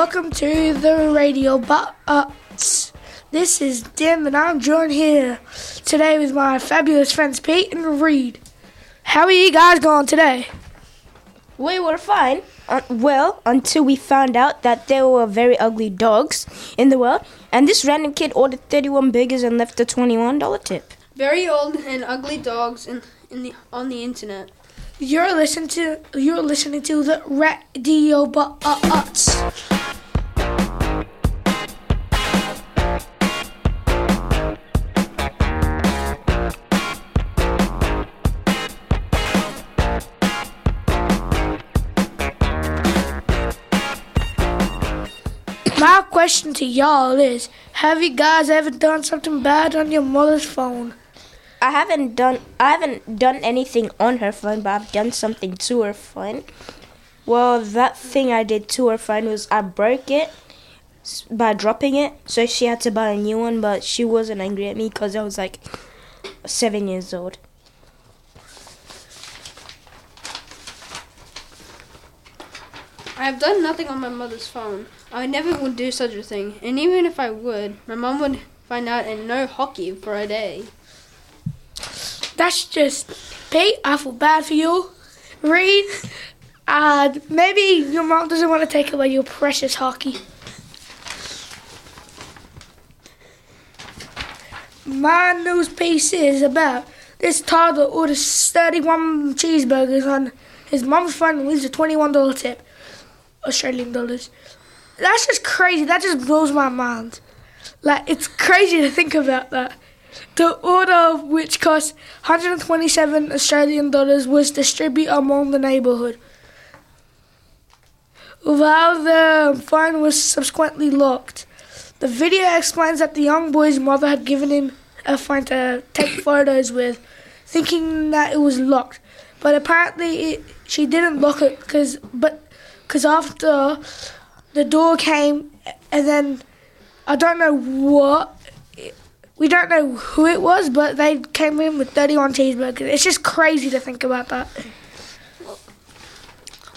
Welcome to the radio bots. This is Dim, and I'm joined here today with my fabulous friends Pete and Reid. How are you guys going today? We were fine. Uh, well, until we found out that there were very ugly dogs in the world, and this random kid ordered 31 burgers and left a $21 tip. Very old and ugly dogs in, in the on the internet. You're listening to you're listening to the radio bots. My question to y'all is Have you guys ever done something bad on your mother's phone? I haven't done I haven't done anything on her phone, but I've done something to her phone. Well, that thing I did to her phone was I broke it by dropping it, so she had to buy a new one. But she wasn't angry at me because I was like seven years old. I have done nothing on my mother's phone. I never would do such a thing, and even if I would, my mom would find out and no hockey for a day. That's just Pete. I feel bad for you. Reid, uh, maybe your mom doesn't want to take away your precious hockey. My news piece is about this toddler orders 31 cheeseburgers on his mom's phone and leaves a $21 tip, Australian dollars. That's just crazy. That just blows my mind. Like, it's crazy to think about that. The order of which cost 127 Australian dollars was distributed among the neighbourhood. While the phone was subsequently locked, the video explains that the young boy's mother had given him a phone to take photos with, thinking that it was locked. But apparently, it, she didn't lock it because, but because after the door came, and then I don't know what we don't know who it was, but they came in with 31 cheeseburgers. It's just crazy to think about that.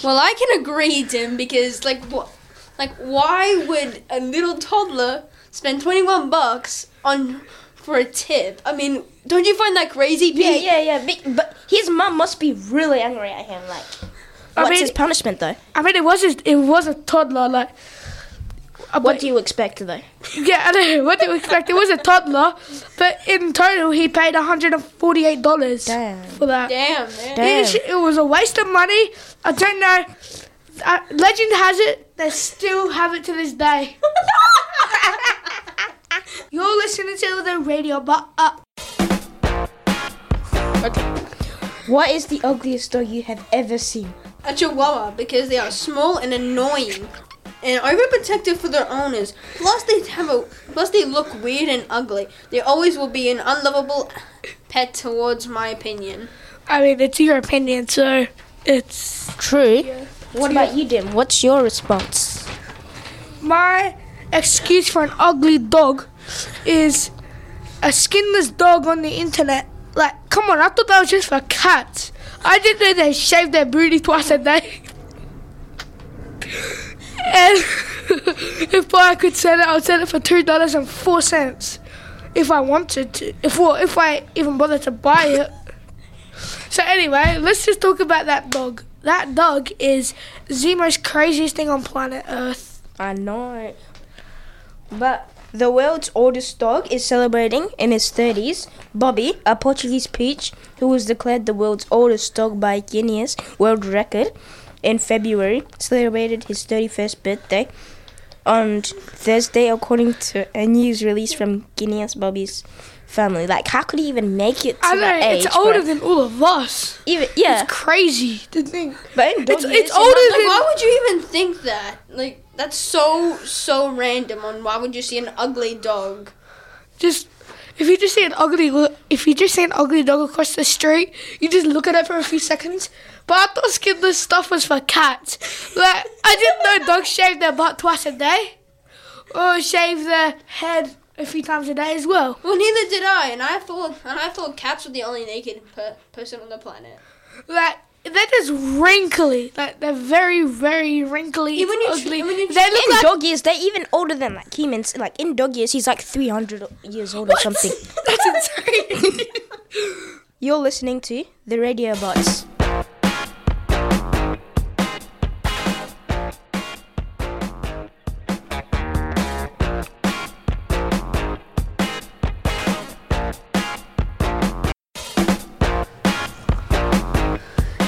Well, I can agree, Tim, because like what, like why would a little toddler spend twenty one bucks on for a tip? I mean, don't you find that crazy, Yeah, Pete? yeah, yeah. But, but his mom must be really angry at him. Like, I what's mean- his punishment though? I mean, it was just, it was a toddler. Like, uh, What do you expect though? yeah, I know. What do you expect? It was a toddler, but in total, he paid 148 dollars for that. Damn, man. Damn. It, it was a waste of money. I don't know. Uh, legend has it they still have it to this day. You're listening to the radio, but uh, What is the ugliest dog you have ever seen? A chihuahua because they are small and annoying and overprotective for their owners. Plus they have a plus they look weird and ugly. They always will be an unlovable pet towards my opinion. I mean, it's your opinion, so it's True. What about you, Dim? What's your response? my excuse for an ugly dog is a skinless dog on the internet. Like, come on, I thought that was just for cats. I didn't know they shave their booty twice a day. and if I could sell it, I would sell it for two dollars and four cents. If I wanted to, if well, if I even bothered to buy it. So anyway, let's just talk about that dog. That dog is the most craziest thing on planet Earth. I know. But the world's oldest dog is celebrating in his 30s. Bobi, a Portuguese peach who was declared the world's oldest dog by Guinness World Record in February, celebrated his 31st birthday on Thursday, according to a news release from Guinness Bobi's family. Like, how could he even make it to I know that age? it's older than all of us. even yeah, It's crazy to think. but in dog it's- years, it's older must- Like than- why would you even think that? Like that's so so random on why would you see an ugly dog? Just if you just see an ugly if you just see an ugly dog across the street, you just look at it for a few seconds. But I thought skinless stuff was for cats. Like I didn't know dogs shave their butt twice a day, or shave their head a few times a day as well. Well, neither did I, and I thought and I thought cats were the only naked per- person on the planet. Like they're just wrinkly. Like they're very, very wrinkly. Even you- ugly. even they look in like dog years, they're even older than like Keeman's. Like in dog years, he's like 300 years old or something. that's insane. You're listening to the Radio Bots.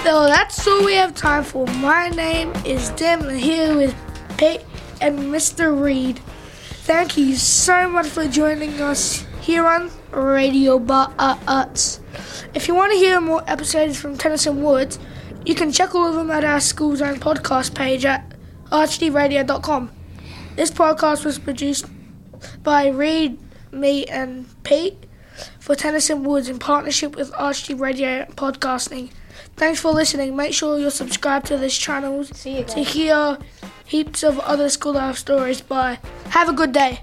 So that's all we have time for. My name is Dim, and here with Pete and Mr. Reid. Thank you so much for joining us here on Radio Bots. If you want to hear more episodes from Tenison Woods, you can check all of them at our school's own podcast page at archdradio.com. This podcast was produced by Reid, me, and Pete for Tenison Woods in partnership with Archd Radio Podcasting. Thanks for listening. Make sure you're subscribed to this channel to hear heaps of other school life stories. Bye. Have a good day.